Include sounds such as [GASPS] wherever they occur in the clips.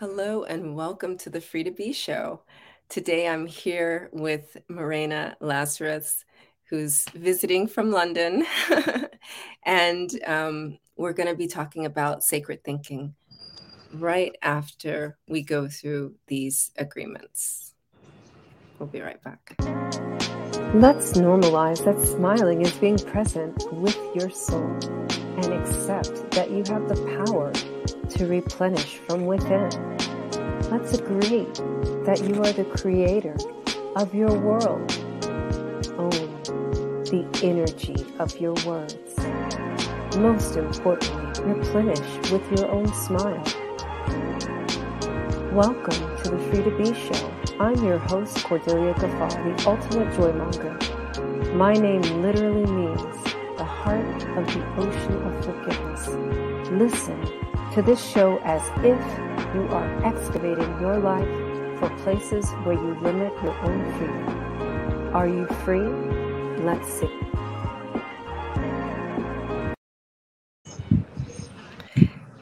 Hello and welcome to the Free to Be Show. Today I'm here with Marina Lazaris, who's visiting from London. [LAUGHS] and um, we're going to be talking about sacred thinking right after we go through these agreements. We'll be right back. Let's normalize that smiling is being present with your soul and accept that you have the power to replenish from within. Let's agree that you are the creator of your world. Own the energy of your words. Most importantly, replenish with your own smile. Welcome to the Free to Be Show. I'm your host, Cordelia Gafal, the ultimate joy monger. My name literally means heart of the ocean of forgiveness. Listen to this show as if you are excavating your life for places where you limit your own freedom. Are you free? Let's see.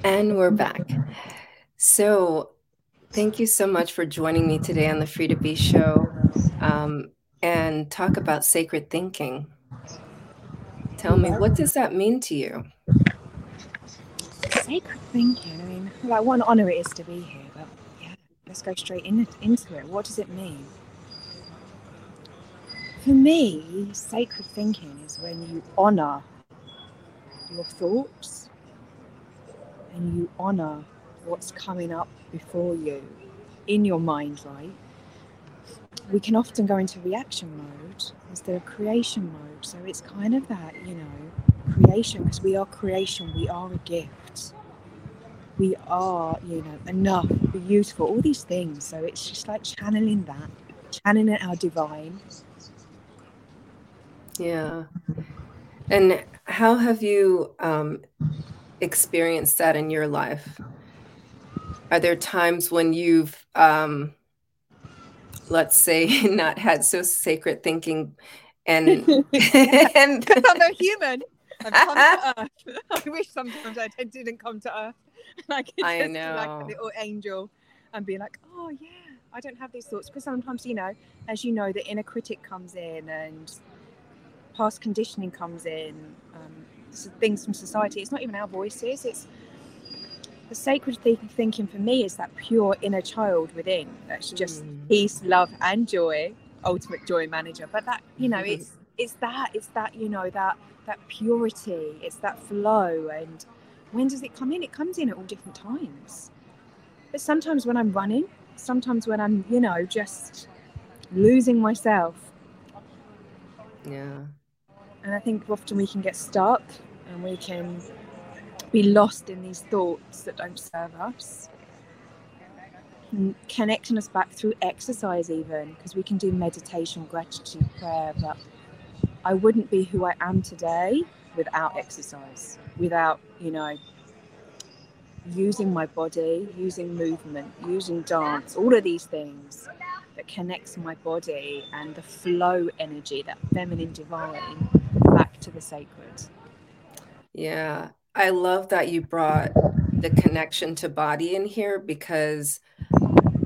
And we're back. So, thank you so much for joining me today on the Free to Be show um, and talk about sacred thinking. Tell me, what does that mean to you? sacred thinking. I mean, like an honour it is to be here. But yeah, let's go straight in, into it. What does it mean? For me, sacred thinking is when you honour your thoughts and you honour what's coming up before you in your mind, right? We can often go into reaction mode instead of creation mode. So it's kind of that, you know, creation because we are creation, we are a gift we are, you know, enough, beautiful, all these things. So it's just like channeling that, channeling our divine. Yeah. And how have you um, experienced that in your life? Are there times when you've, um, let's say, [LAUGHS] not had so sacred thinking and [LAUGHS] [LAUGHS] and because I'm a human, I've come to earth. I wish sometimes I didn't come to earth. I could I know. like a little angel and be like, oh yeah, I don't have these thoughts because sometimes you know, as you know, the inner critic comes in and past conditioning comes in, um, things from society. It's not even our voices. It's the sacred thinking for me is that pure inner child within. That's just mm. peace, love, and joy. Ultimate joy manager. But that you know, it's it's that it's that you know that that purity. It's that flow and when does it come in? It comes in at all different times. But sometimes when I'm running, sometimes when I'm, you know, just losing myself. Yeah. And I think often we can get stuck and we can be lost in these thoughts that don't serve us. connecting us back through exercise, even because we can do meditation, gratitude, prayer. But I wouldn't be who I am today without exercise, without, you know, using my body, using movement, using dance, all of these things that connects my body and the flow energy, that feminine divine, back to the sacred. Yeah, I love that you brought the connection to body in here because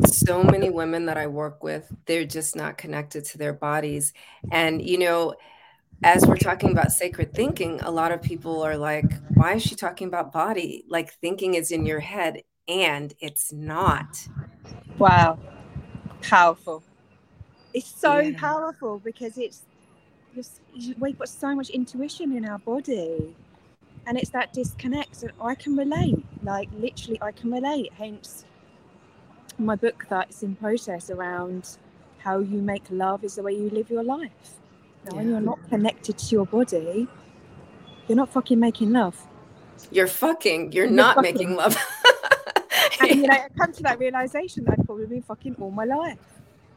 so many women that I work with, they're just not connected to their bodies. And, you know, as we're talking about sacred thinking, a lot of people are like, why is she talking about body? Like thinking is in your head and it's not. Wow. Powerful. It's so yeah. powerful because it's just, we've got so much intuition in our body and it's that disconnect and I can relate like literally I can relate hence my book that's in process around how you make love is the way you live your life now, yeah. when you're not connected to your body, you're not fucking making love. You're fucking. You're, you're not fucking. making love. and you know, [LAUGHS] I come to that realization that I've probably been fucking all my life.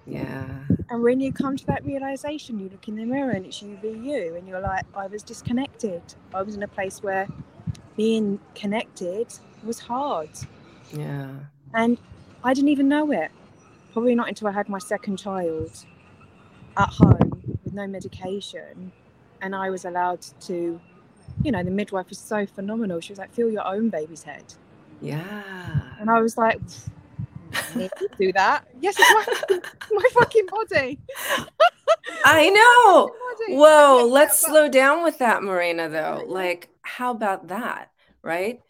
Yeah. And when you come to that realization, you look in the mirror and it's you be you, and you're like, I was disconnected. I was in a place where being connected was hard. Yeah. And I didn't even know it. Probably not until I had my second child at home with no medication and I was allowed to, you know, the midwife was so phenomenal. She was like, feel your own baby's head. Yeah. And I was like, do that. Yes, it's my, my fucking body. [LAUGHS] I know. Whoa, let's slow down with that, Marina, though. Like, how about that? Right?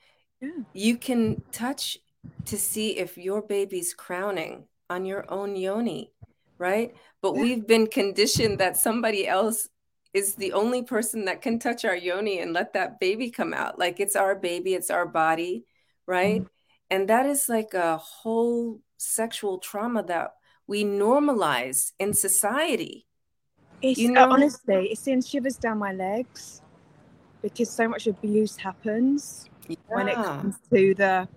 Yeah. You can touch to see if your baby's crowning on your own yoni, right? But Yeah. we've been conditioned that somebody else is the only person that can touch our yoni and let that baby come out. Like it's our baby, it's our body, right? Mm-hmm. And that is like a whole sexual trauma that we normalize in society. It's You uh, know? honestly, it sends shivers down my legs because so much abuse happens when it comes to the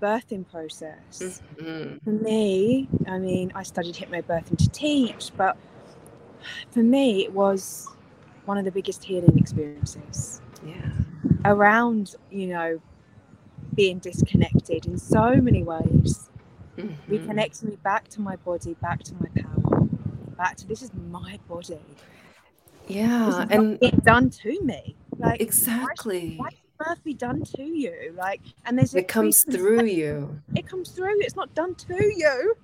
birthing process. Mhm. For me, I mean, I studied hypnobirthing to teach, but for me, it was one of the biggest healing experiences Yeah. around, you know, being disconnected in so many ways. Mhm. Reconnecting me back to my body, back to my power, back to this is my body. Yeah. And being done to me. Like exactly. why should birth be done to you? Like, and there's It comes through you. It comes through. It's not done to you.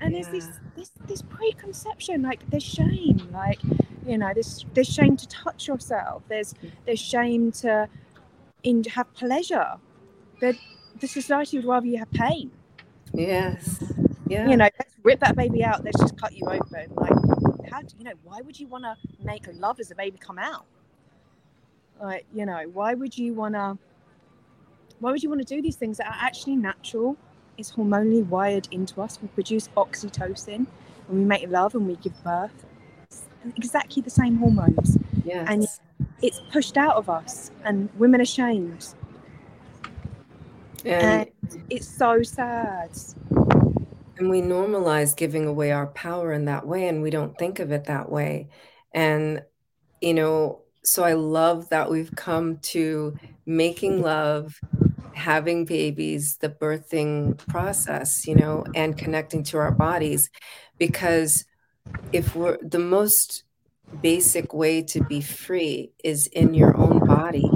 And there's this this this preconception. Like there's shame. Like you know, there's there's shame to touch yourself. There's there's shame to in have pleasure. That the society would rather you have pain. Yes. Yeah. You know, let's rip that baby out. Let's just cut you open. Like, how do you know? Why would you want to make love as a baby come out? Like, you know, why would you want to? Why would you want to do these things that are actually natural? It's hormonally wired into us. We produce oxytocin when we make love and we give birth. It's exactly the same hormones. yes. and- It's pushed out of us, and women are shamed. And It's so sad. And we normalize giving away our power in that way, and we don't think of it that way. And, you know, so I love that we've come to making love, having babies, the birthing process, you know, and connecting to our bodies. Because if we're the most basic way to be free is in your own body,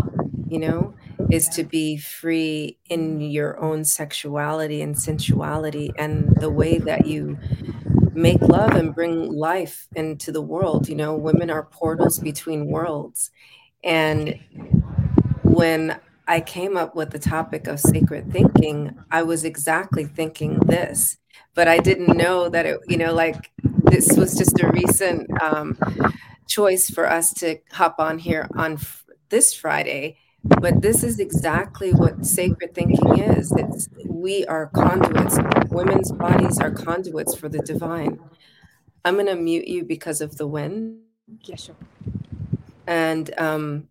you know, is to be free in your own sexuality and sensuality and the way that you make love and bring life into the world. You know, women are portals between worlds. And when I came up with the topic of sacred thinking, I was exactly thinking this, but I didn't know that it, you know, like this was just a recent um, choice for us to hop on here on f- this Friday. But this is exactly what sacred thinking is. It's we are conduits. Women's bodies are conduits for the divine. I'm going to mute you because of the wind. Yeah, sure. And um,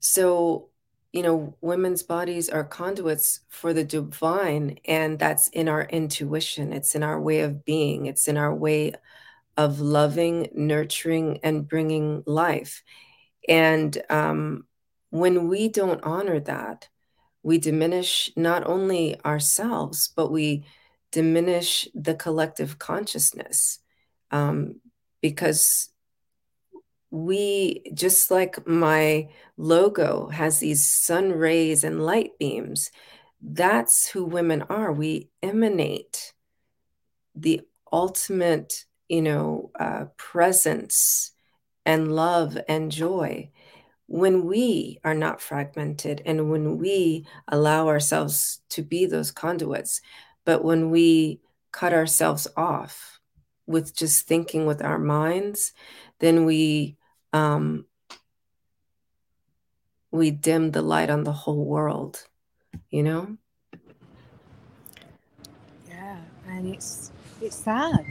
so, you know, women's bodies are conduits for the divine, and that's in our intuition. It's in our way of being, it's in our way of loving, nurturing, and bringing life. And um, when we don't honor that, we diminish not only ourselves, but we diminish the collective consciousness. Um, because we just like my logo has these sun rays and light beams that's who women are. We emanate the ultimate you know uh, presence and love and joy when we are not fragmented and when we allow ourselves to be those conduits but when we cut ourselves off with just thinking with our minds then we um, we dim the light on the whole world you know Yeah, and it's it's sad.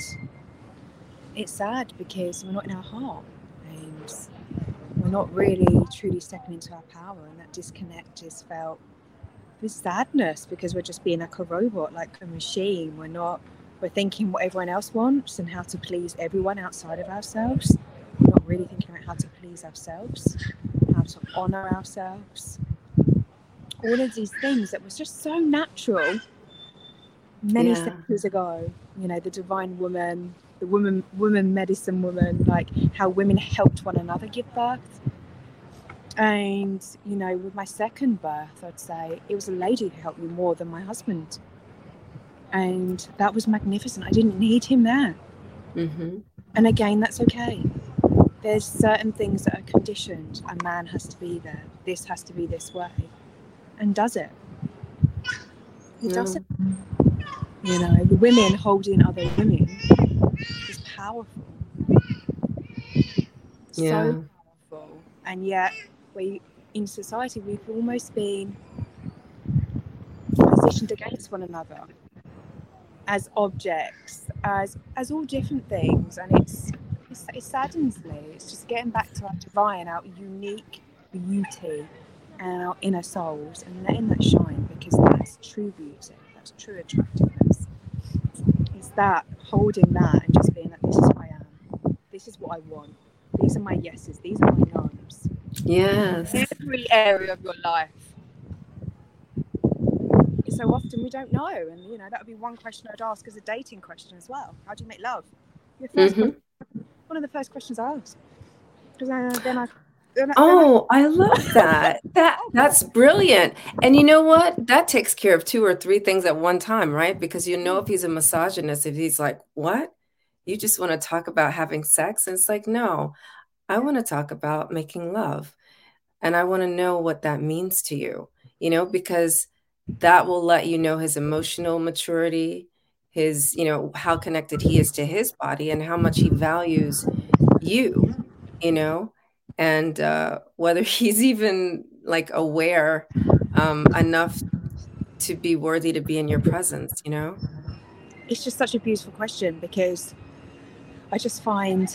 It's sad because we're not in our heart, and we're not really truly stepping into our power, and that disconnect is felt with sadness because we're just being like a robot, like a machine. We're not. We're thinking what everyone else wants and how to please everyone outside of ourselves. We're not really thinking about how to please ourselves, how to honor ourselves. All of these things that was just so natural many Yeah. centuries ago. You know, the divine woman, the woman, woman medicine woman, like how women helped one another give birth. And you know, with my second birth, I'd say it was a lady who helped me more than my husband. And that was magnificent. I didn't need him there. Mm-hmm. And again, that's okay. There's certain things that are conditioned. A man has to be there. This has to be this way. And does it? It No. doesn't. You know, the women holding other women powerful. Yeah. So powerful. And yet, we in society, we've almost been positioned against one another as objects, as as all different things, and it's, it's it saddens me. It's just getting back to our divine, our unique beauty, and our inner souls, and letting that shine because that's true beauty, that's true attractiveness. It's that holding that and just being like, this is who I am, this is what I want, these are my yeses, these are my no's. Yes. Every area of your life. So often we don't know, and you know that would be one question I'd ask as a dating question as well. How do you make love? Your 1st Mhm. one of the first questions I ask. Because then, then I. Then I- then I- Oh, I love that. [LAUGHS] That that's brilliant. And you know what? That takes care of two or three things at one time, right? Because you know if he's a misogynist, if he's like, "What? You just want to talk about having sex?" And it's like, "No. I want to talk about making love. And I want to know what that means to you." You know, because that will let you know his emotional maturity, his, you know, how connected he is to his body and how much he values you, you know? and uh, whether [LAUGHS] he's even like aware um, enough to be worthy to be in your presence, you know? it's just such a beautiful question because I just find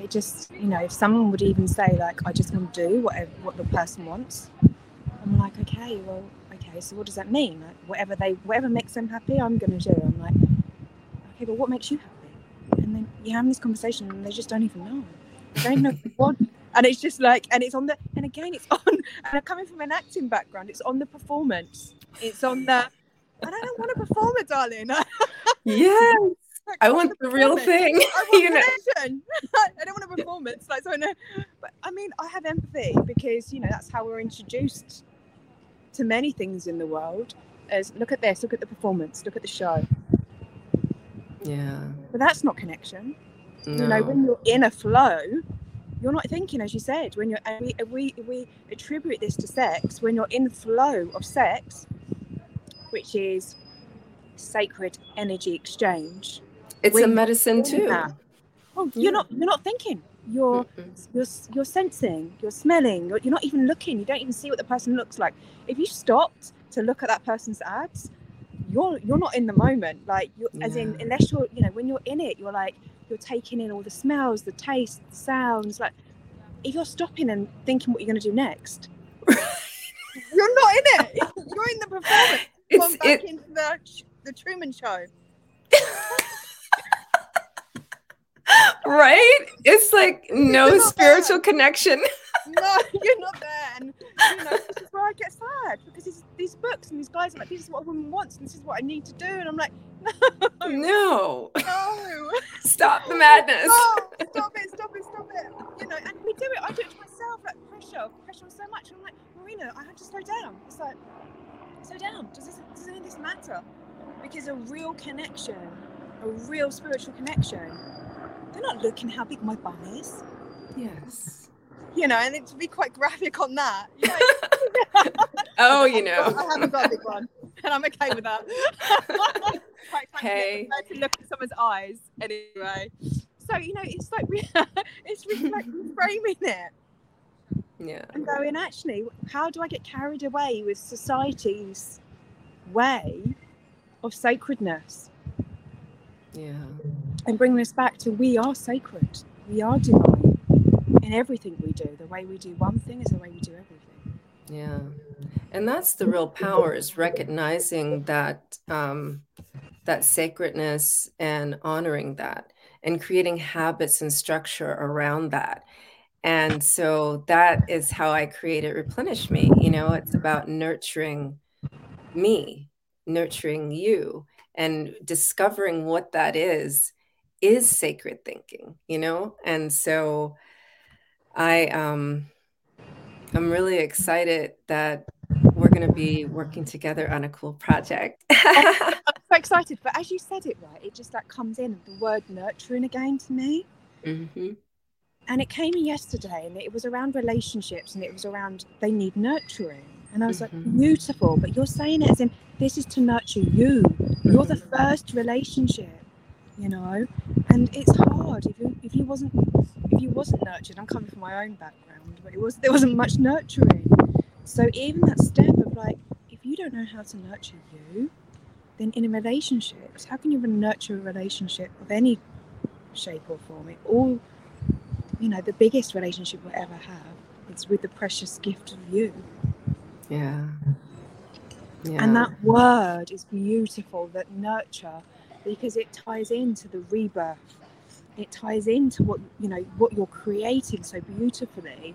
it just you know if someone would even say like I just want to do whatever what the person wants, I'm like okay well okay so what does that mean like whatever they whatever makes them happy I'm going to do. I'm like okay but what makes you happy? And then you have this conversation and they just don't even know. They don't know [LAUGHS] what. And it's just like, and it's on the, and again, it's [LAUGHS] on, and I'm coming from an acting background, it's on the performance. It's on the, I don't want to perform it, darling. [LAUGHS] Yes. I want the real thing. I [LAUGHS] want you know? [LAUGHS] I don't want a performance. Like so, I know. But I mean, I have empathy because you know that's how we're introduced to many things in the world. As look at this, look at the performance, look at the show. Yeah. But that's not connection. No. You know, when you're in a flow, you're not thinking, as you said. When you're, and we, we we attribute this to sex. When you're in flow of sex, which is sacred energy exchange. It's a medicine too. Yeah. Oh, you're not you're not thinking. You're Mm-mm. you're you're sensing. You're smelling. You're, you're not even looking. You don't even see what the person looks like. If you stopped to look at that person's ads, you're you're not in the moment. Like you, as in unless you're you know when you're in it, you're like you're taking in all the smells, the taste, the sounds. Like if you're stopping and thinking what you're going to do next, [LAUGHS] you're not in it. [LAUGHS] You're in the performance. It's Gone back it, into the the Truman Show. [LAUGHS] right? It's like [LAUGHS] no spiritual connection. [LAUGHS] no, you're not there. And you know, this is where I get sad because these, these books and these guys are like, this is what a woman wants, and this is what I need to do. And I'm like, [LAUGHS] no, No. no, Stop the madness. stop it, stop it, stop it. You know, and we do it. I do it to myself, like pressure, pressure so much. I'm like, Marina, I have to slow down. It's like, slow down. Does this, does any of this matter? Because a real connection, a real spiritual connection, they're not looking how big my bum is. Yes. [LAUGHS] You know, and it, to be quite graphic on that. You know, [LAUGHS] Oh, you know. I haven't got a big one, and I'm okay with that. [LAUGHS] Quite frankly, Hey. I prefer to look at someone's eyes anyway. So you know, it's like it's really like reframing it Yeah. and going, actually, how do I get carried away with society's way of sacredness Yeah. And bringing us back to we are sacred, we are divine in everything we do. The way we do one thing is the way we do everything. Yeah. And that's the real power is recognizing that um, that sacredness and honoring that and creating habits and structure around that. And so that is how I created Replenish Me. You know, it's about nurturing me, nurturing you, and discovering what that is, is sacred thinking, you know? And so I um I'm really excited that we're going to be working together on a cool project. [LAUGHS] I'm so excited. But as you said it right, it just like comes in the word nurturing again to me. Mm-hmm. And it came yesterday and it was around relationships and it was around they need nurturing. And I was mm-hmm. like, beautiful. But you're saying it as in this is to nurture you. You're the mm-hmm. first relationship, you know? And it's hard if you if you wasn't if you wasn't nurtured, I'm coming from my own background, but it was there wasn't much nurturing. So even that step of like, if you don't know how to nurture you, then in a relationship, how can you nurture a relationship of any shape or form? It all, you know, the biggest relationship we'll ever have is with the precious gift of you. Yeah. yeah. And that word is beautiful, that nurture, because it ties into the rebirth. It ties into what you know what you're creating so beautifully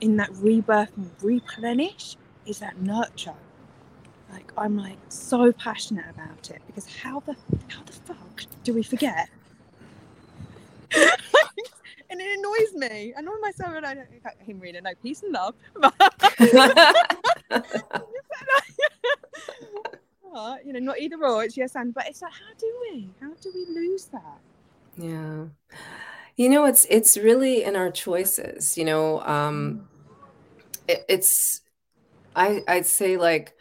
in that rebirth and replenish is that nurture. Like I'm like so passionate about it because how the how the fuck do we forget? [LAUGHS] and it annoys me. I annoy myself and I don't him really no peace and love. [LAUGHS] [LAUGHS] you know, not either or, it's yes and but it's like how do we? How do we lose that? Yeah. You know, it's it's really in our choices. You know, um, it, it's I I'd say like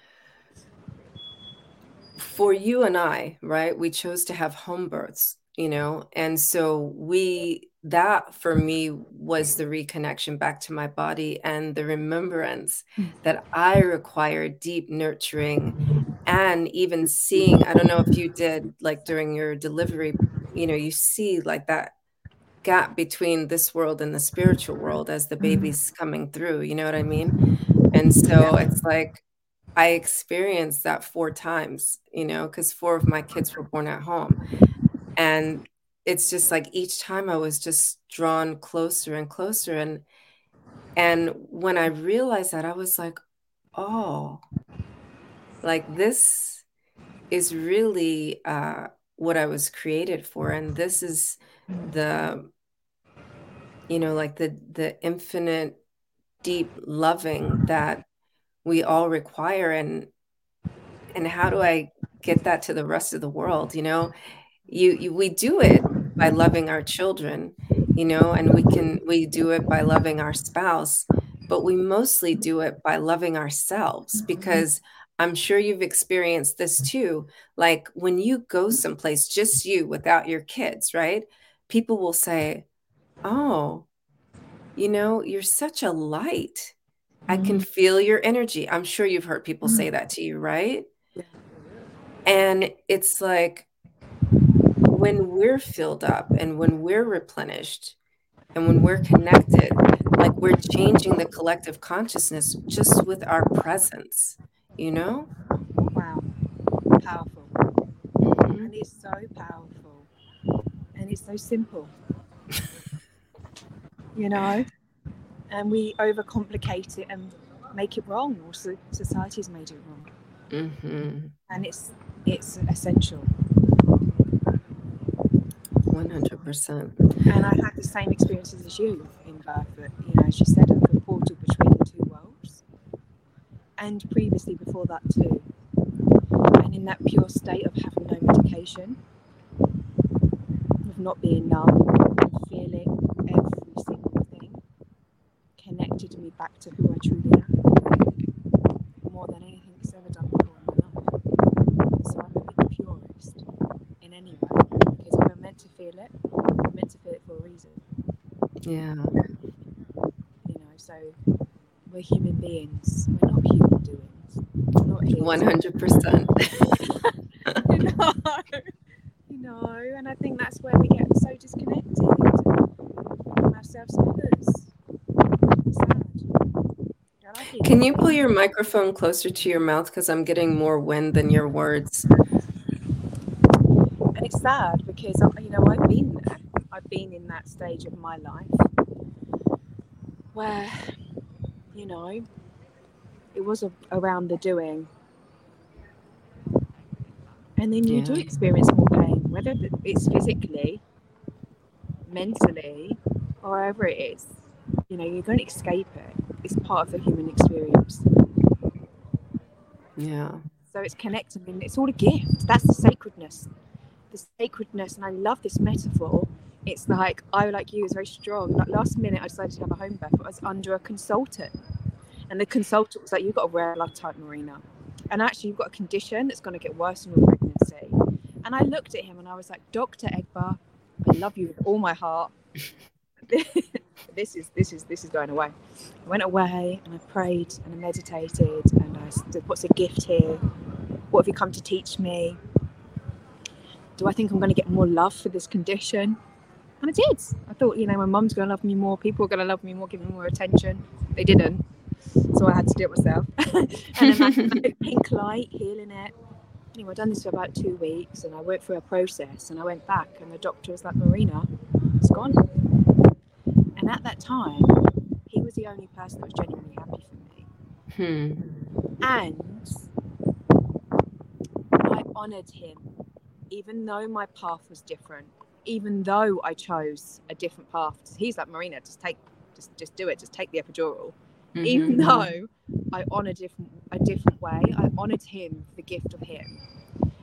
for you and I, right? We chose to have home births, you know, and so we that for me was the reconnection back to my body and the remembrance mm. that I require deep nurturing and even seeing. I don't know if you did like during your delivery, you know, you see like that gap between this world and the spiritual world as the mm-hmm. baby's coming through you know what i mean and so it's like i experienced that four times you know because four of my kids were born at home and it's just like each time i was just drawn closer and closer and and when i realized that i was like oh like this is really uh what i was created for and this is the you know like the the infinite deep loving that we all require and and how do i get that to the rest of the world you know? You, you we do it by loving our children you know and we can we do it by loving our spouse but we mostly do it by loving ourselves because i'm sure you've experienced this too like when you go someplace just you without your kids right people will say oh, you know, you're such a light. I can mm-hmm. feel your energy. I'm sure you've heard people say that to you, right? And it's like when we're filled up and when we're replenished and when we're connected, like we're changing the collective consciousness just with our presence, you know? Wow. Powerful. Mm-hmm. And it's so powerful. And it's so simple [LAUGHS] you know, and we overcomplicate it and make it wrong, or so society's made it wrong. Mm-hmm. And it's it's essential. One hundred percent. And I had the same experiences as you in birth, but you know, as you said, portal between the two worlds, and previously before that too. And in that pure state of having no medication, of not being numb, and feeling every single thing, connected me back to who I truly am more than anything that's ever done before in my life. So I'm a bit purist in any way because if I'm meant to feel it, I'm meant to feel it for a reason. Yeah. You know, so we're human beings, we're not human 100%. [LAUGHS] you know, and I think that's where we get so disconnected from ourselves and others. Can you pull your microphone closer to your mouth? Because I'm getting more wind than your words. And it's sad because you know I've been there. I've been in that stage of my life where you know it was a, around the doing. And then you yeah. do experience more pain, whether it's physically, mentally, or wherever it is. You know, you don't escape it it's part of the human experience. Yeah. So it's connecting and it's all a gift. That's the sacredness. The sacredness, and I love this metaphor. It's like I, like you, is very strong. Like last minute, I decided to have a home birth. I was under a consultant, and the consultant was like, "You've got a rare blood type, Marina, and actually, you've got a condition that's going to get worse in your pregnancy." And I looked at him and I was like, "Doctor Egbar, I love you with all my heart. [LAUGHS] this is this is this is going away." I went away and I prayed and I meditated and I said, "What's a gift here? What have you come to teach me? Do I think I'm going to get more love for this condition?" And I did. I thought, you know, my mum's going to love me more. People are going to love me more, give me more attention. They didn't. So I had to do it myself. [LAUGHS] and then I [LAUGHS] pink light, healing it. Anyway, I've done this for about two weeks and I went through a process and I went back and the doctor was like, Marina, it's gone. And at that time, he was the only person that was genuinely happy for me. Hmm. And I honoured him, even though my path was different, even though I chose a different path. He's like, Marina, just take, just, just do it, just take the epidural. Mhm. Even though I honoured different, a different way, I honoured him the gift of him.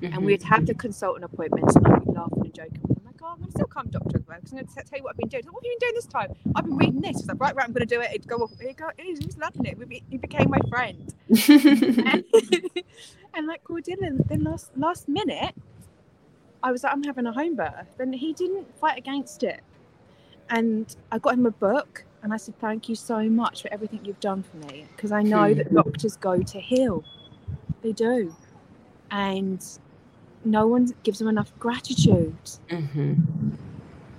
And Mhm. we'd have the consultant appointments, and I'd be laughing and joking. I'm like, oh, I'm going to still come, Doctor, because I'm going to tell you what I've been doing. What have you been doing this time? I've been reading this. He's like, right, right, I'm going to do it. It'd go off. Here you go. He's he's loving it. Be, he became my friend. [LAUGHS] and, [LAUGHS] and like Paul Dylan, then last last minute, I was like, I'm having a home birth. And he didn't fight against it. And I got him a book and I said, Thank you so much for everything you've done for me. Because I know Hmm. that doctors go to heal. They do. And no one gives them enough gratitude. Mhm.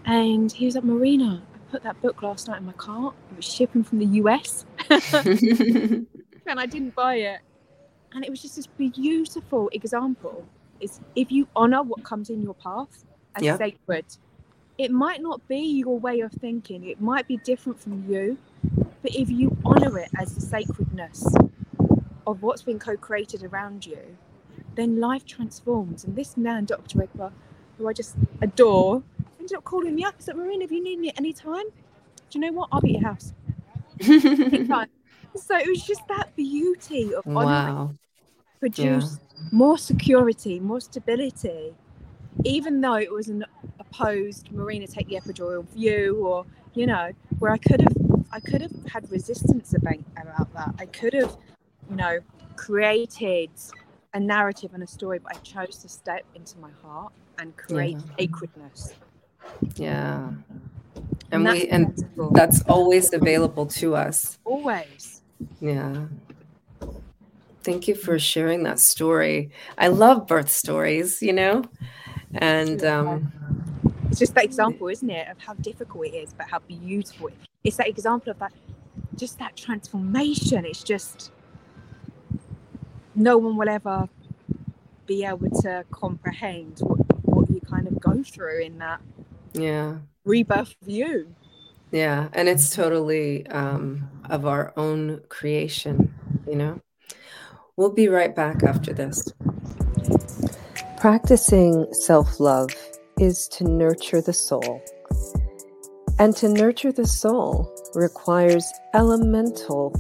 And he was like, Marina, I put that book last night in my cart. It was shipping from the US. [LAUGHS] and I didn't buy it. And it was just this beautiful example. Is if you honor what comes in your path as Yeah. sacred, it might not be your way of thinking. It might be different from you, but if you honor it as the sacredness of what's been co-created around you, then life transforms. And this man, Dr. Egbar, who I just adore, ended up calling me up. He said, Marina, if you need me at any time, do you know what? I'll be at your house. [LAUGHS] So it was just that beauty of honoring wow. produce more security, more stability, even though it was an opposed Marina take the epidural view, or you know, where I could have, I could have had resistance about, about that. I could have, you know, created a narrative and a story, but I chose to step into my heart and create Yeah. sacredness. Yeah. And that's we and that's always available to us. always. Yeah. Thank you for sharing that story. I love birth stories, you know? And um It's just that example, isn't it, of how difficult it is, but how beautiful it It's that example of that, just that transformation. It's just no one will ever be able to comprehend what, what you kind of go through in that yeah. rebirth view. Yeah, and it's totally um, of our own creation, you know? We'll be right back after this. Practicing self love is to nurture the soul. And to nurture the soul requires elemental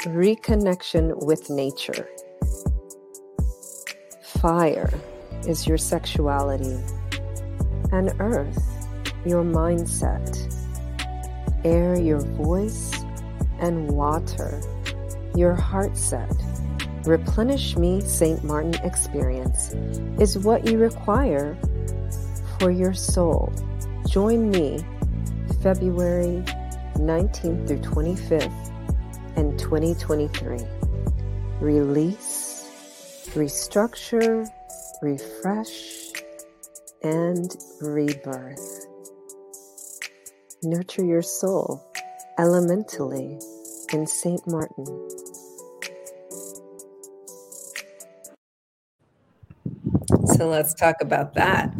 reconnection with nature. Fire is your sexuality, and earth your mindset, air your voice, and water your heart set. Replenish Me St. Martin experience is what you require for your soul. Join me February 19th through 25th in 2023. Release, restructure, refresh, and rebirth. Nurture your soul elementally in St. Martin. So let's talk about that.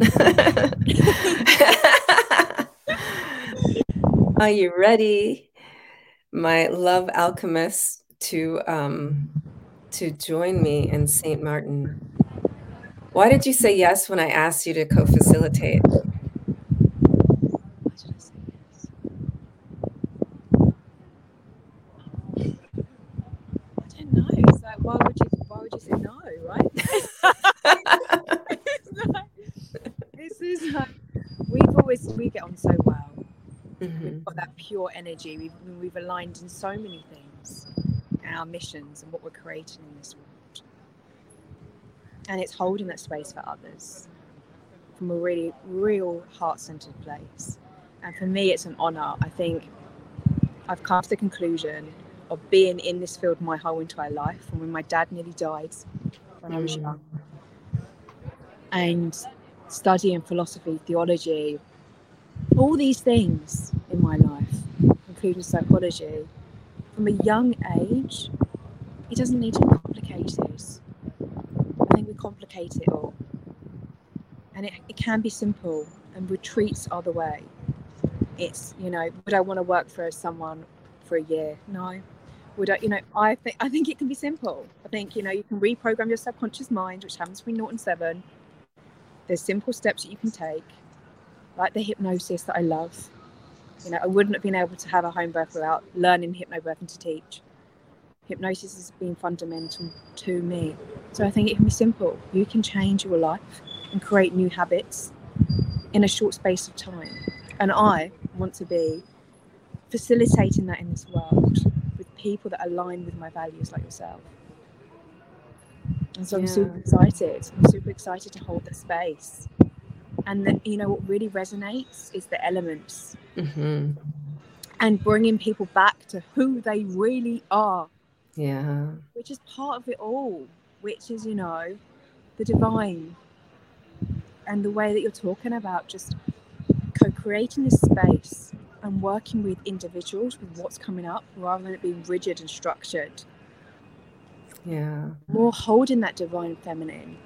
[LAUGHS] Are you ready, my love alchemist, to um, to join me in St. Martin? Why did you say yes when I asked you to co-facilitate? Why did I say yes? I don't know. It's like, why would you? Why would you say no? Pure energy. We've, we've aligned in so many things, our missions and what we're creating in this world. And it's holding that space for others from a really, real heart centered place. And for me, it's an honor. I think I've come to the conclusion of being in this field my whole entire life. And when my dad nearly died when. I was mm. young, and studying philosophy, theology, all these things in my life, including psychology, from a young age, it doesn't need to be complicated. I think we complicate it all. And it, it can be simple, and retreats are the way. It's, you know, would I want to work for someone for a year? No. Would I, you know, I think I think it can be simple. I think, you know, you can reprogram your subconscious mind, which happens between 0 and 7. There's simple steps that you can take like the hypnosis that I love. You know, I wouldn't have been able to have a home birth without learning hypnobirthing to teach. Hypnosis has been fundamental to me. So I think it can be simple. You can change your life and create new habits in a short space of time. And I want to be facilitating that in this world with people that align with my values like yourself. And so yeah. I'm super excited. I'm super excited to hold the space and that you know what really resonates is the elements. Mm-hmm. and bringing people back to who they really are. Yeah. Which is part of it all which is you know the divine. And the way that you're talking about just co-creating this space and working with individuals with what's coming up rather than it being rigid and structured. Yeah. More holding that divine feminine.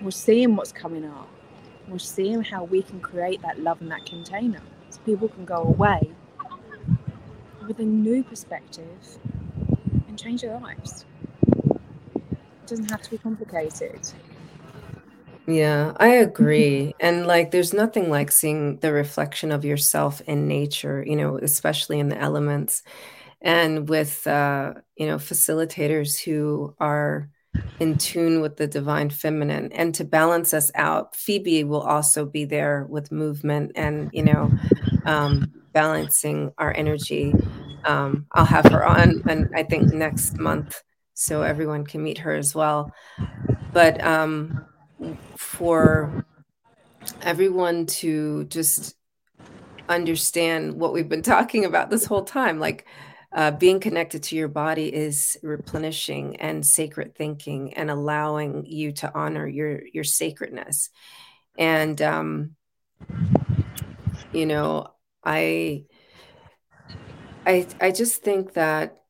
More seeing what's coming up we're seeing how we can create that love in that container so people can go away with a new perspective and change their lives. It doesn't have to be complicated. Yeah, I agree. and like, there's nothing like seeing the reflection of yourself in nature, you know, especially in the elements. And with, uh, you know, facilitators who are in tune with the divine feminine. And to balance us out phoebe will also be there with movement and you know um, balancing our energy. Um, i'll have her on and i think next month so everyone can meet her as well. But um, for everyone to just understand what we've been talking about this whole time like uh, being connected to your body is replenishing and sacred thinking and allowing you to honor your your sacredness. And um you know i i i just think that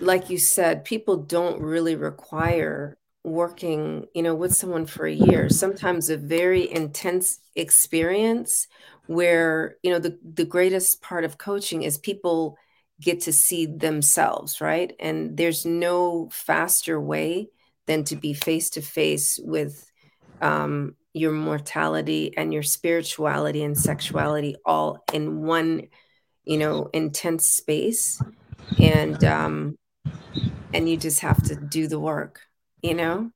like you said people don't really require working you know with someone for a year. Sometimes a very intense experience where you know the the greatest part of coaching is people get to see themselves right? And there's no faster way than to be face to face with um, your mortality and your spirituality and sexuality all in one you know intense space. And um and you just have to do the work you know?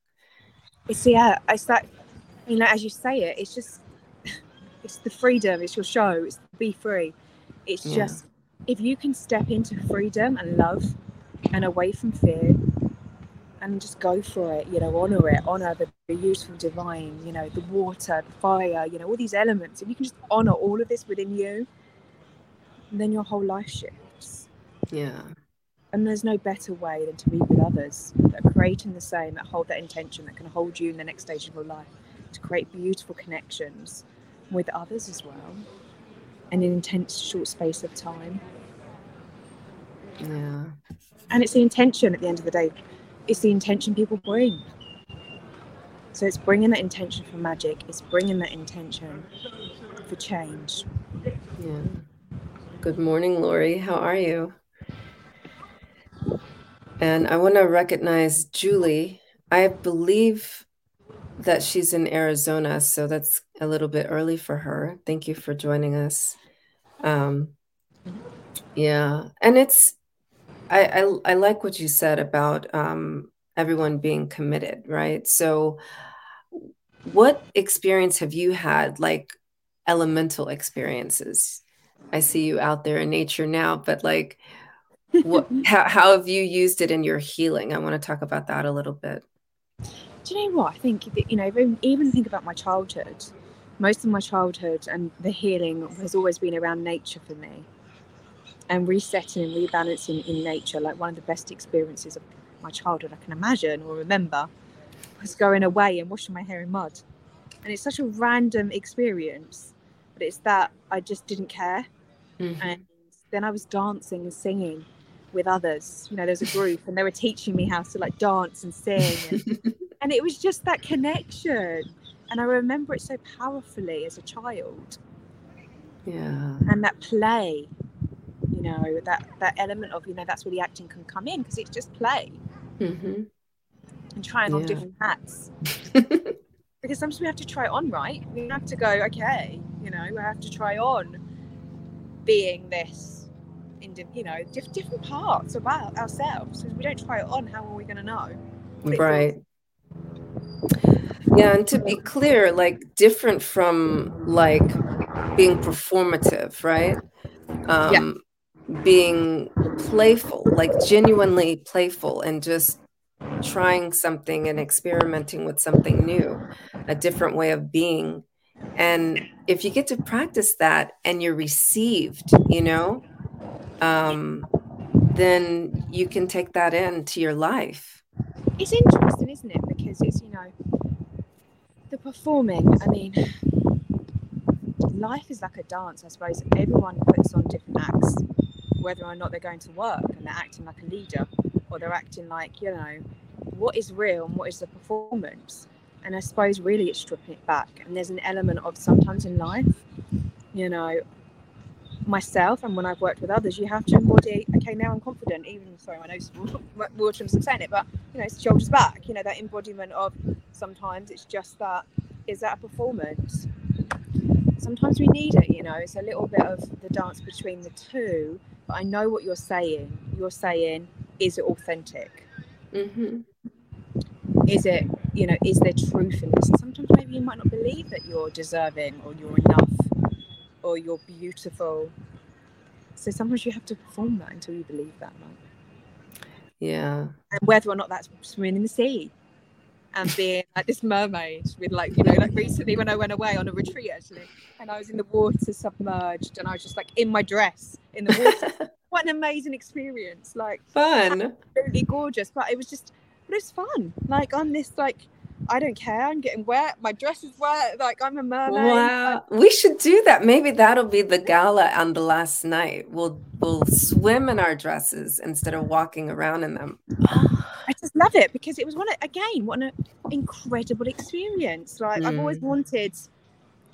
It's yeah i start you know as you say it it's just it's the freedom it's your show it's be free. It's yeah. just if you can step into freedom and love and away from fear and just go for it you know honor it honor the, the useful divine you know the water the fire you know all these elements. If you can just honor all of this within you then your whole life shifts. Yeah. And there's no better way than to be with others that are creating the same that hold that intention that can hold you in the next stage of your life to create beautiful connections with others as well in an intense short space of time. Yeah. And it's the intention at the end of the day, it's the intention people bring. So it's bringing that intention for magic, it's bringing that intention for change. Yeah. Good morning, Lori. How are you? And I want to recognize Julie. I believe that she's in Arizona, so that's a little bit early for her. Thank you for joining us. Um, yeah, and it's I, I I like what you said about um, everyone being committed, right? So, what experience have you had, like elemental experiences? I see you out there in nature now, but like, what, [LAUGHS] how, how have you used it in your healing? I want to talk about that a little bit. Do you know what? I think, that, you know, even think about my childhood, most of my childhood and the healing has always been around nature for me and resetting and rebalancing in nature. Like one of the best experiences of my childhood I can imagine or remember was going away and washing my hair in mud. And it's such a random experience, but it's that I just didn't care. Mm-hmm. And then I was dancing and singing with others. You know, there's a group and they were teaching me how to like dance and sing. And, [LAUGHS] and it was just that connection. And I remember it so powerfully as a child. Yeah. And that play, you know, that, that element of, you know, that's where the acting can come in because it's just play. Mm-hmm. And trying yeah. on different hats. [LAUGHS] because sometimes we have to try on, right? We have to go, okay, you know, we have to try on being this in you know diff- different parts about ourselves if we don't try it on how are we going to know right. Yeah and to be clear like different from like being performative right? Um yeah. being playful like genuinely playful and just trying something and experimenting with something new a different way of being. And if you get to practice that and you're received you know um, then you can take that into your life. It's interesting isn't it? Because it's you know the performing i mean life is like a dance i suppose. Everyone puts on different acts whether or not they're going to work and they're acting like a leader or they're acting like you know what is real and what is the performance. And I suppose really it's stripping it back. And there's an element of sometimes in life, you know, myself and when I've worked with others, you have to embody, okay, now I'm confident, even, sorry, I know Wiltshire [LAUGHS] I'm saying it, but, you know, it's shoulders back, you know, that embodiment of sometimes it's just that, is that a performance? Sometimes we need it, you know, it's a little bit of the dance between the two, but I know what you're saying. You're saying, is it authentic? Mm-hmm is it you know is there truth in this sometimes maybe you might not believe that you're deserving or you're enough or you're beautiful so sometimes you have to perform that until you believe that right? yeah and whether or not that's swimming in the sea and being [LAUGHS] like this mermaid with like you know like recently when I went away on a retreat actually and I was in the water submerged and I was just like in my dress in the water [LAUGHS] what an amazing experience like fun absolutely gorgeous but it was just but it's fun. Like I'm this like I don't care. I'm getting wet. My dress is wet. Like I'm a mermaid. Wow, we should do that. Maybe that'll be the gala on the last night. We'll we'll swim in our dresses instead of walking around in them. I just love it because it was one again what an incredible experience. Like mm. I've always mm. wanted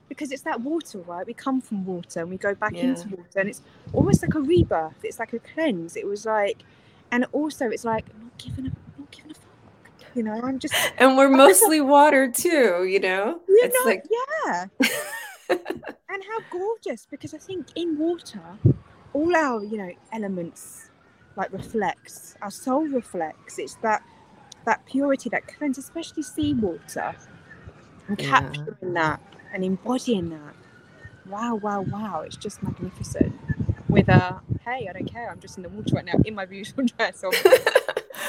because it's that water, right? We come from water and we go back yeah. into water, and it's almost like a rebirth. It's like a cleanse. It was like, and also it's like not giving a not giving a you know i'm just [LAUGHS] and we're mostly water too you know? You it's know, like yeah. [LAUGHS] And how gorgeous because i think in water all our you know elements like reflects our soul reflects. It's that that purity that cleanse especially seawater. And yeah. capturing that and embodying that. Wow wow wow. It's just magnificent. With a hey i don't care. I'm just in the water right now in my beautiful [LAUGHS] dress or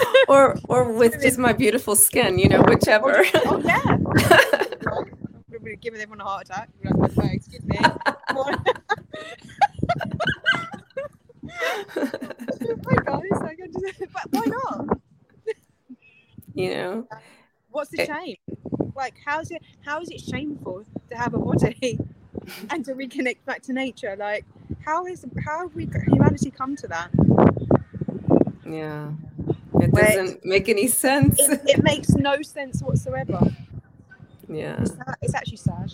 [LAUGHS] or or with just my beautiful skin, you know, whichever. Just, oh yeah. [LAUGHS] I'm giving everyone a heart attack. Like, excuse me. [LAUGHS] Hi guys, like, just, but why not? You know, what's the eh. shame? Like, how's it? How is it shameful to have a body and to reconnect back to nature? Like, how is how have we humanity come to that? Yeah. It doesn't make any sense. It, it, makes no sense whatsoever. Yeah. It's, it's actually sad.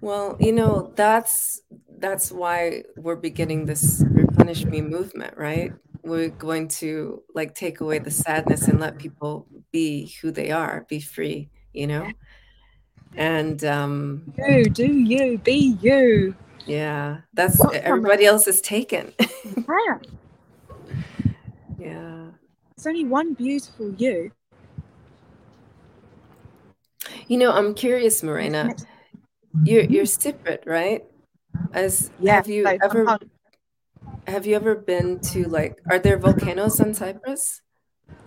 Well, you know, that's that's why we're beginning this replenish me movement, right? We're going to like take away the sadness and let people be who they are, be free, you know? And um you do you be you. Yeah. That's everybody else is taken. [LAUGHS] yeah. Yeah. It's only one beautiful you. You know, I'm curious, Marina. You're you're Cypriot, right? As Yeah, have you so ever have you ever been to like are there volcanoes on Cyprus?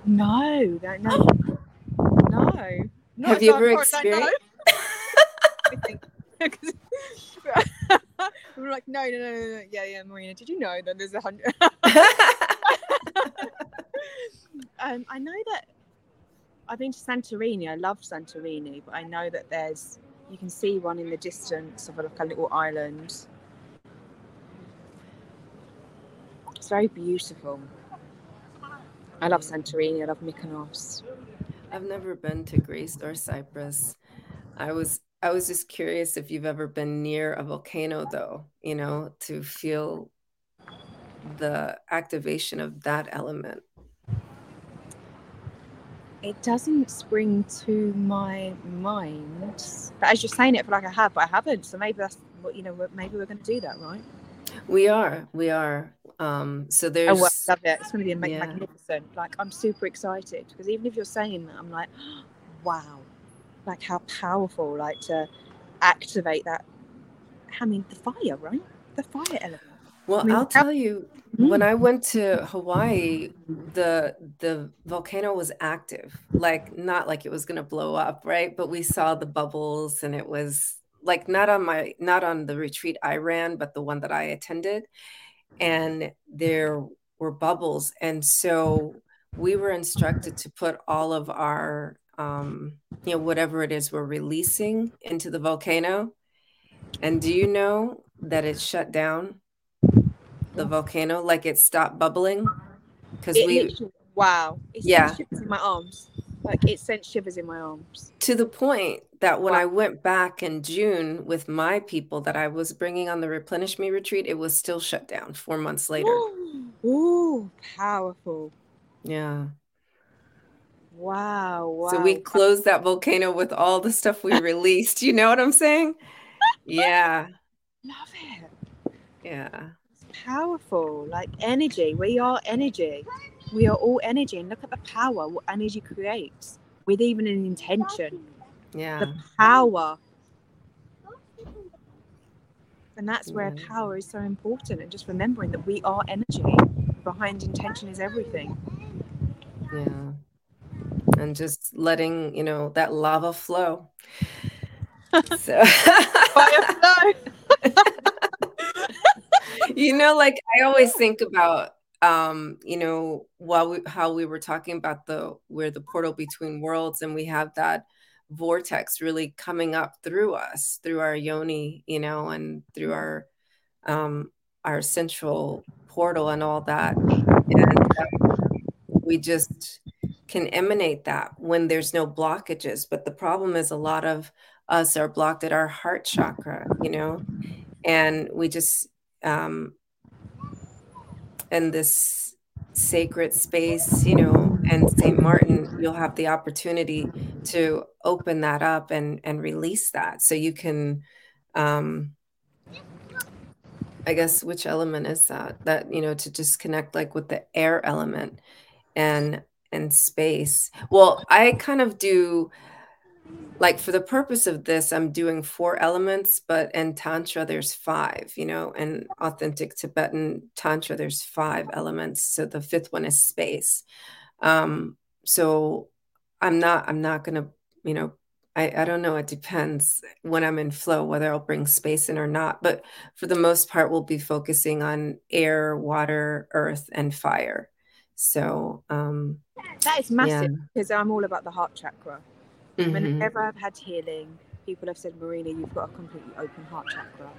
No, no, no, oh. no. Not Have you ever as I know. experienced [LAUGHS] [LAUGHS] We're like, no, no, no, no, no. Yeah, yeah, Marina. Did you know that there's a hundred? [LAUGHS] [LAUGHS] um, I know that I've been to Santorini. I love Santorini, but I know that there's you can see one in the distance of like a little island. It's very beautiful. I love Santorini. I love Mykonos. I've never been to Greece or Cyprus. I was I was just curious if you've ever been near a volcano though, you know, to feel the activation of that element. It doesn't spring to my mind, but as you're saying it, like I have, but I haven't. So maybe that's what you know. Maybe we're going to do that, right? We are, we are. Um, so Oh, there's well, I love it. It's going to be Yeah. magnificent. Like I'm super excited because even if you're saying that, I'm like, [GASPS] wow, like how powerful, like to activate that. I mean, the fire, right? The fire element. well, I mean, I'll how- tell you, when Mm. I went to Hawaii, the the volcano was active. Like not like it was gonna blow up, right? But we saw the bubbles and it was like not on my not on the retreat I ran, but the one that I attended. And there were bubbles. And so we were instructed to put all of our um, you know, whatever it is we're releasing into the volcano. And do you know that it shut down the volcano? Like it stopped bubbling? Because we wow. It Yeah. shivers in my arms. Like it sent shivers in my arms. to the point that when Wow. I went back in June with my people that I was bringing on the replenish me retreat, it was still shut down four months later. [GASPS] Ooh, powerful. Yeah. Wow, wow. So we closed that volcano with all the stuff we [LAUGHS] released. You know what I'm saying? [LAUGHS] Yeah. love it. Yeah. Powerful. Like energy. We are energy. We are all energy. And look at the power what energy creates with even an intention. Yeah. The power. And that's where Yeah. power is so important. And just remembering that we are energy. Behind intention is everything. Yeah. And just letting, you know, that lava flow. [LAUGHS] So [LAUGHS] Fire flow. [LAUGHS] you know like i always think about um you know while we how we were talking about the we're the portal between worlds and we have that vortex really coming up through us through our yoni you know and through our um our central portal and all that. And we just can emanate that when there's no blockages. But the problem is a lot of us are blocked at our heart chakra you know? And we just um in this sacred space you know and st martin you'll have the opportunity to open that up and and release that. So you can um i guess which element is that? That you know to just connect like with the air element and and space. Well i kind of do like for the purpose of this i'm doing four elements but in tantra there's five you know and authentic tibetan tantra there's five elements. So the fifth one is space. Um so i'm not i'm not gonna you know I, I don't know. It depends when i'm in flow whether i'll bring space in or not. But for the most part we'll be focusing on air water earth and fire. So um That is massive because I'm all about the heart chakra. Mhm. Whenever I've had healing, people have said, Marina, you've got a completely open heart chakra.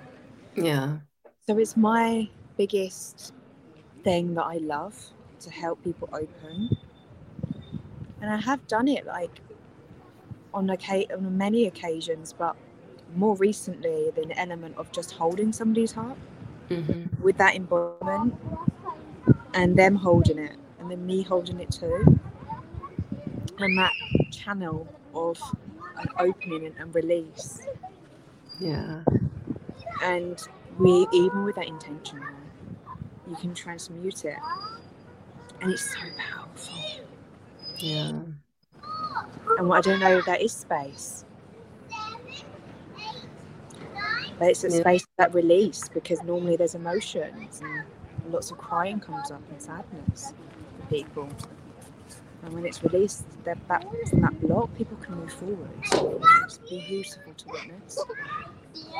yeah So it's my biggest thing that I love to help people open. And I have done it like on, occa- on many occasions, but more recently, the element of just holding somebody's heart hmm with that embodiment and them holding it and then me holding it too. And that channel of an opening and, and release. yeah And we even with that intention, you can transmute it. And it's so powerful. yeah And what I don't know, that is space. But it's a yeah. space that release because normally there's emotions and lots of crying comes up and sadness for people. And when it's released, that, that from that block, people can move forward. It's be useful to witness.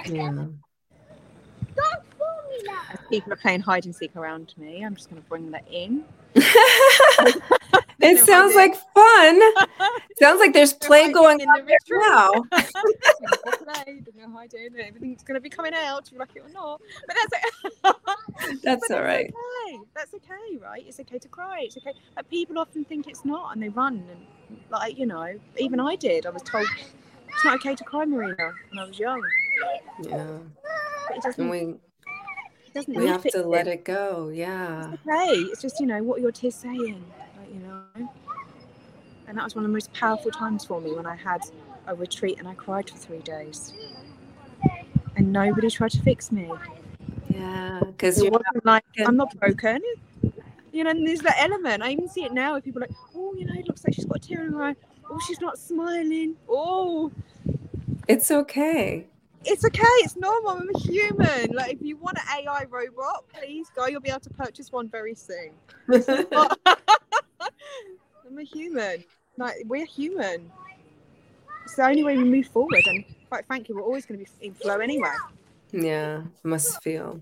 Yeah. As people are playing hide and seek around me, I'm just going to bring that in. [LAUGHS] [LAUGHS] it sounds like fun. [LAUGHS] sounds like there's play going on there now. play, no hiding, everything's going to be coming out, you like it or not. But that's it. that's all right. Okay. That's okay, right? It's okay to cry. It's okay. Like people often think it's not, and they run and like you know, even I did. I was told it's not okay to cry, Marina, when I was young. Yeah. But it doesn't. And we, doesn't we have to let it go. Yeah. It's okay. It's just you know what your tears saying, like, you know. And that was one of the most powerful times for me when I had a retreat and I cried for three days, and nobody tried to fix me. Yeah, because you're not like I'm not broken. You know, and there's that element. I even see it now. Where people are like, oh, you know, it looks like she's got a tear in her eye. Oh, she's not smiling. Oh, it's okay it's okay. It's normal. I'm a human. Like, if you want an AI robot, please go. You'll be able to purchase one very soon. [LAUGHS] I'm a human. Like, we're human. It's the only way we move forward. And quite frankly, we're always going to be in flow anyway. Yeah, must feel.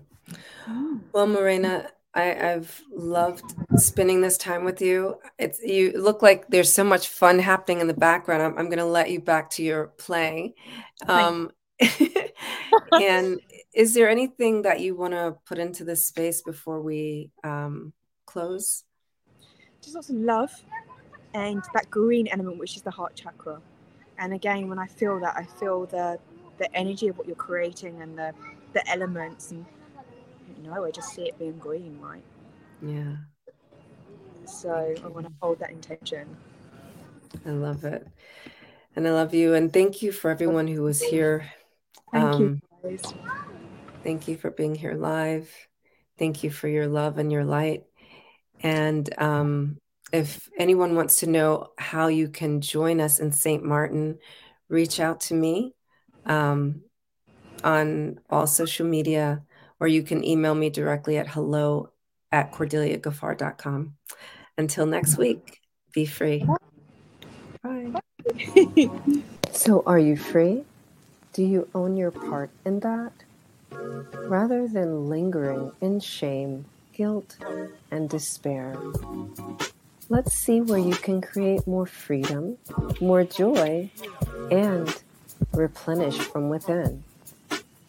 Mm. Well, Marina, I, have loved spending this time with you. It's you look like there's so much fun happening in the background. I'm, I'm going to let you back to your play. Um, [LAUGHS] and is there anything that you want to put into this space before we um, close? Just lots of love and that green element, which is the heart chakra. And again, when I feel that, I feel the the energy of what you're creating and the the elements. And you know, I just see it being green, right? Yeah. So I want to hold that intention. I love it. And I love you. And thank you for everyone who was here Thank um, you. Thank you for being here live. Thank you for your love and your light. And um, if anyone wants to know how you can join us in St. Martin, reach out to me um, on all social media, or you can email me directly at hello at cordeliagaffar.com. Until next week, be free. Bye. [LAUGHS] so, are you free? Do you own your part in that? Rather than lingering in shame, guilt, and despair, let's see where you can create more freedom, more joy, and replenish from within.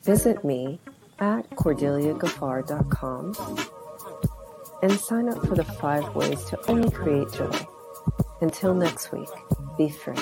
Visit me at cordeliagaffar.com and sign up for the five ways to only create joy. Until next week, be free.